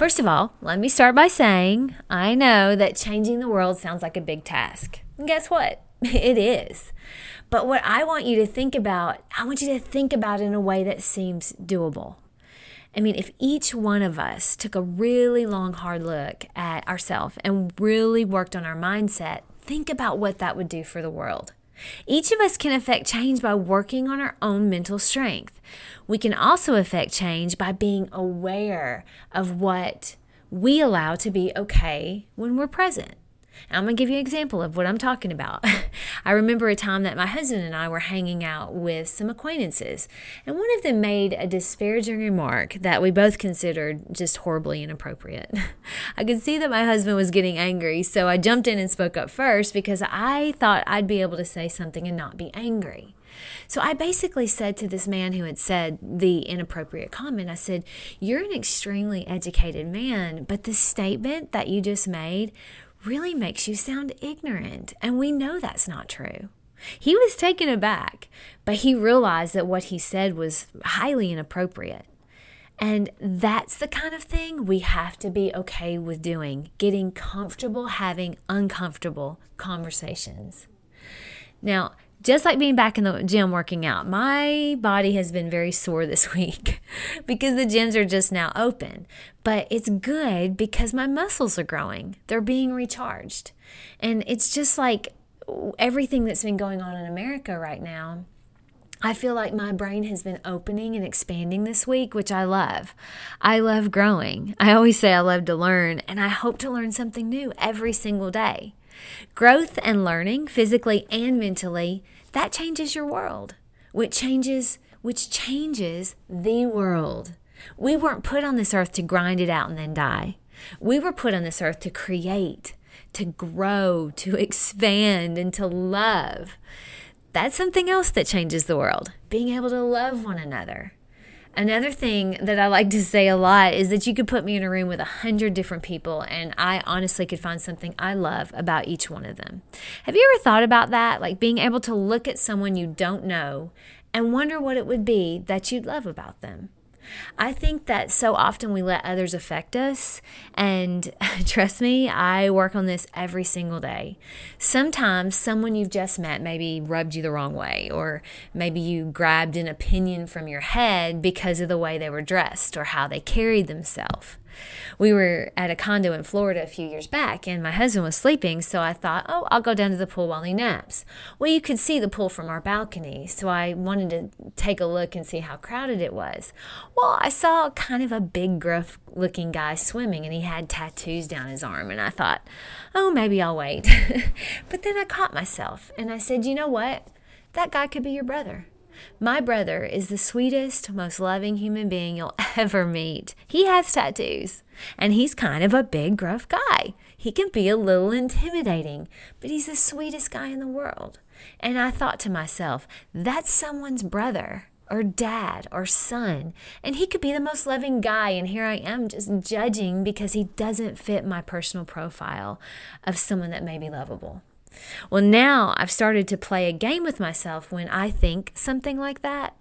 First of all, let me start by saying I know that changing the world sounds like a big task. And guess what? It is. But what I want you to think about, I want you to think about in a way that seems doable. I mean, if each one of us took a really long, hard look at ourselves and really worked on our mindset, think about what that would do for the world. Each of us can affect change by working on our own mental strength. We can also affect change by being aware of what we allow to be okay when we're present. I'm going to give you an example of what I'm talking about. I remember a time that my husband and I were hanging out with some acquaintances, and one of them made a disparaging remark that we both considered just horribly inappropriate. I could see that my husband was getting angry, so I jumped in and spoke up first because I thought I'd be able to say something and not be angry. So I basically said to this man who had said the inappropriate comment, I said, You're an extremely educated man, but the statement that you just made really makes you sound ignorant. And we know that's not true. He was taken aback, but he realized that what he said was highly inappropriate. And that's the kind of thing we have to be okay with doing, getting comfortable having uncomfortable conversations. Now, just like being back in the gym working out, my body has been very sore this week because the gyms are just now open. But it's good because my muscles are growing, they're being recharged. And it's just like everything that's been going on in America right now. I feel like my brain has been opening and expanding this week, which I love. I love growing. I always say I love to learn, and I hope to learn something new every single day. Growth and learning, physically and mentally, that changes your world, which changes which changes the world. We weren't put on this earth to grind it out and then die. We were put on this earth to create, to grow, to expand, and to love. That's something else that changes the world being able to love one another. Another thing that I like to say a lot is that you could put me in a room with a hundred different people, and I honestly could find something I love about each one of them. Have you ever thought about that? Like being able to look at someone you don't know and wonder what it would be that you'd love about them? I think that so often we let others affect us. And trust me, I work on this every single day. Sometimes someone you've just met maybe rubbed you the wrong way, or maybe you grabbed an opinion from your head because of the way they were dressed or how they carried themselves we were at a condo in Florida a few years back, and my husband was sleeping, so I thought, oh, I'll go down to the pool while he naps. Well, you could see the pool from our balcony, so I wanted to take a look and see how crowded it was. Well, I saw kind of a big, gruff looking guy swimming, and he had tattoos down his arm, and I thought, oh, maybe I'll wait. but then I caught myself, and I said, you know what? That guy could be your brother. My brother is the sweetest, most loving human being you'll ever meet. He has tattoos, and he's kind of a big, gruff guy. He can be a little intimidating, but he's the sweetest guy in the world. And I thought to myself, that's someone's brother or dad or son, and he could be the most loving guy. And here I am just judging because he doesn't fit my personal profile of someone that may be lovable. Well, now I've started to play a game with myself when I think something like that.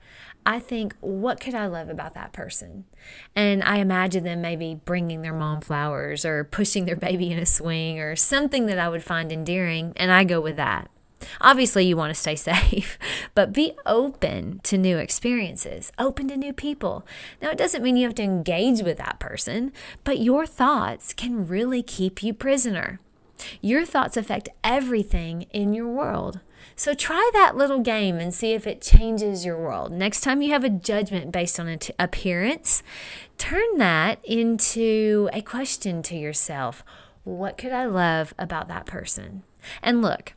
I think, what could I love about that person? And I imagine them maybe bringing their mom flowers or pushing their baby in a swing or something that I would find endearing, and I go with that. Obviously, you want to stay safe, but be open to new experiences, open to new people. Now, it doesn't mean you have to engage with that person, but your thoughts can really keep you prisoner. Your thoughts affect everything in your world. So try that little game and see if it changes your world. Next time you have a judgment based on appearance, turn that into a question to yourself What could I love about that person? And look,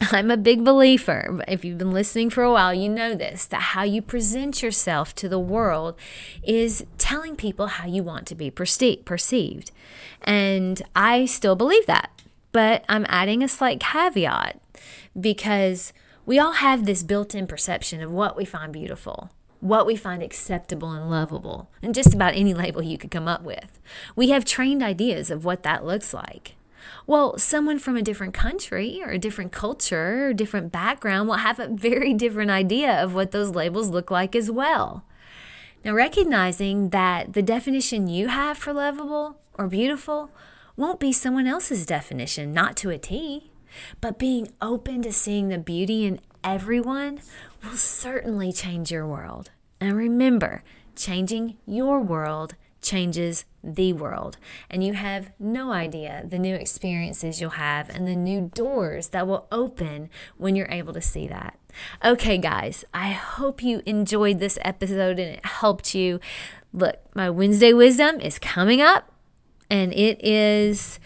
I'm a big believer, if you've been listening for a while, you know this, that how you present yourself to the world is telling people how you want to be perceived. And I still believe that. but I'm adding a slight caveat because we all have this built in perception of what we find beautiful, what we find acceptable and lovable, and just about any label you could come up with. We have trained ideas of what that looks like. Well, someone from a different country or a different culture or different background will have a very different idea of what those labels look like as well. Now, recognizing that the definition you have for lovable or beautiful won't be someone else's definition, not to a T, but being open to seeing the beauty in everyone will certainly change your world. And remember, changing your world changes the world. And you have no idea the new experiences you'll have and the new doors that will open when you're able to see that. Okay, guys, I hope you enjoyed this episode and it helped you. Look, my Wednesday wisdom is coming up, and it is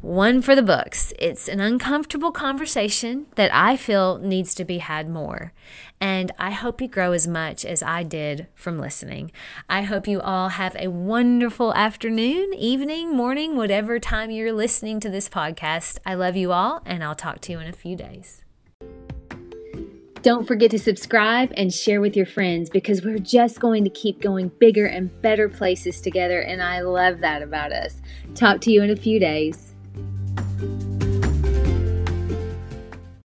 one for the books. It's an uncomfortable conversation that I feel needs to be had more. And I hope you grow as much as I did from listening. I hope you all have a wonderful afternoon, evening, morning, whatever time you're listening to this podcast. I love you all, and I'll talk to you in a few days. Don't forget to subscribe and share with your friends because we're just going to keep going bigger and better places together, and I love that about us. Talk to you in a few days.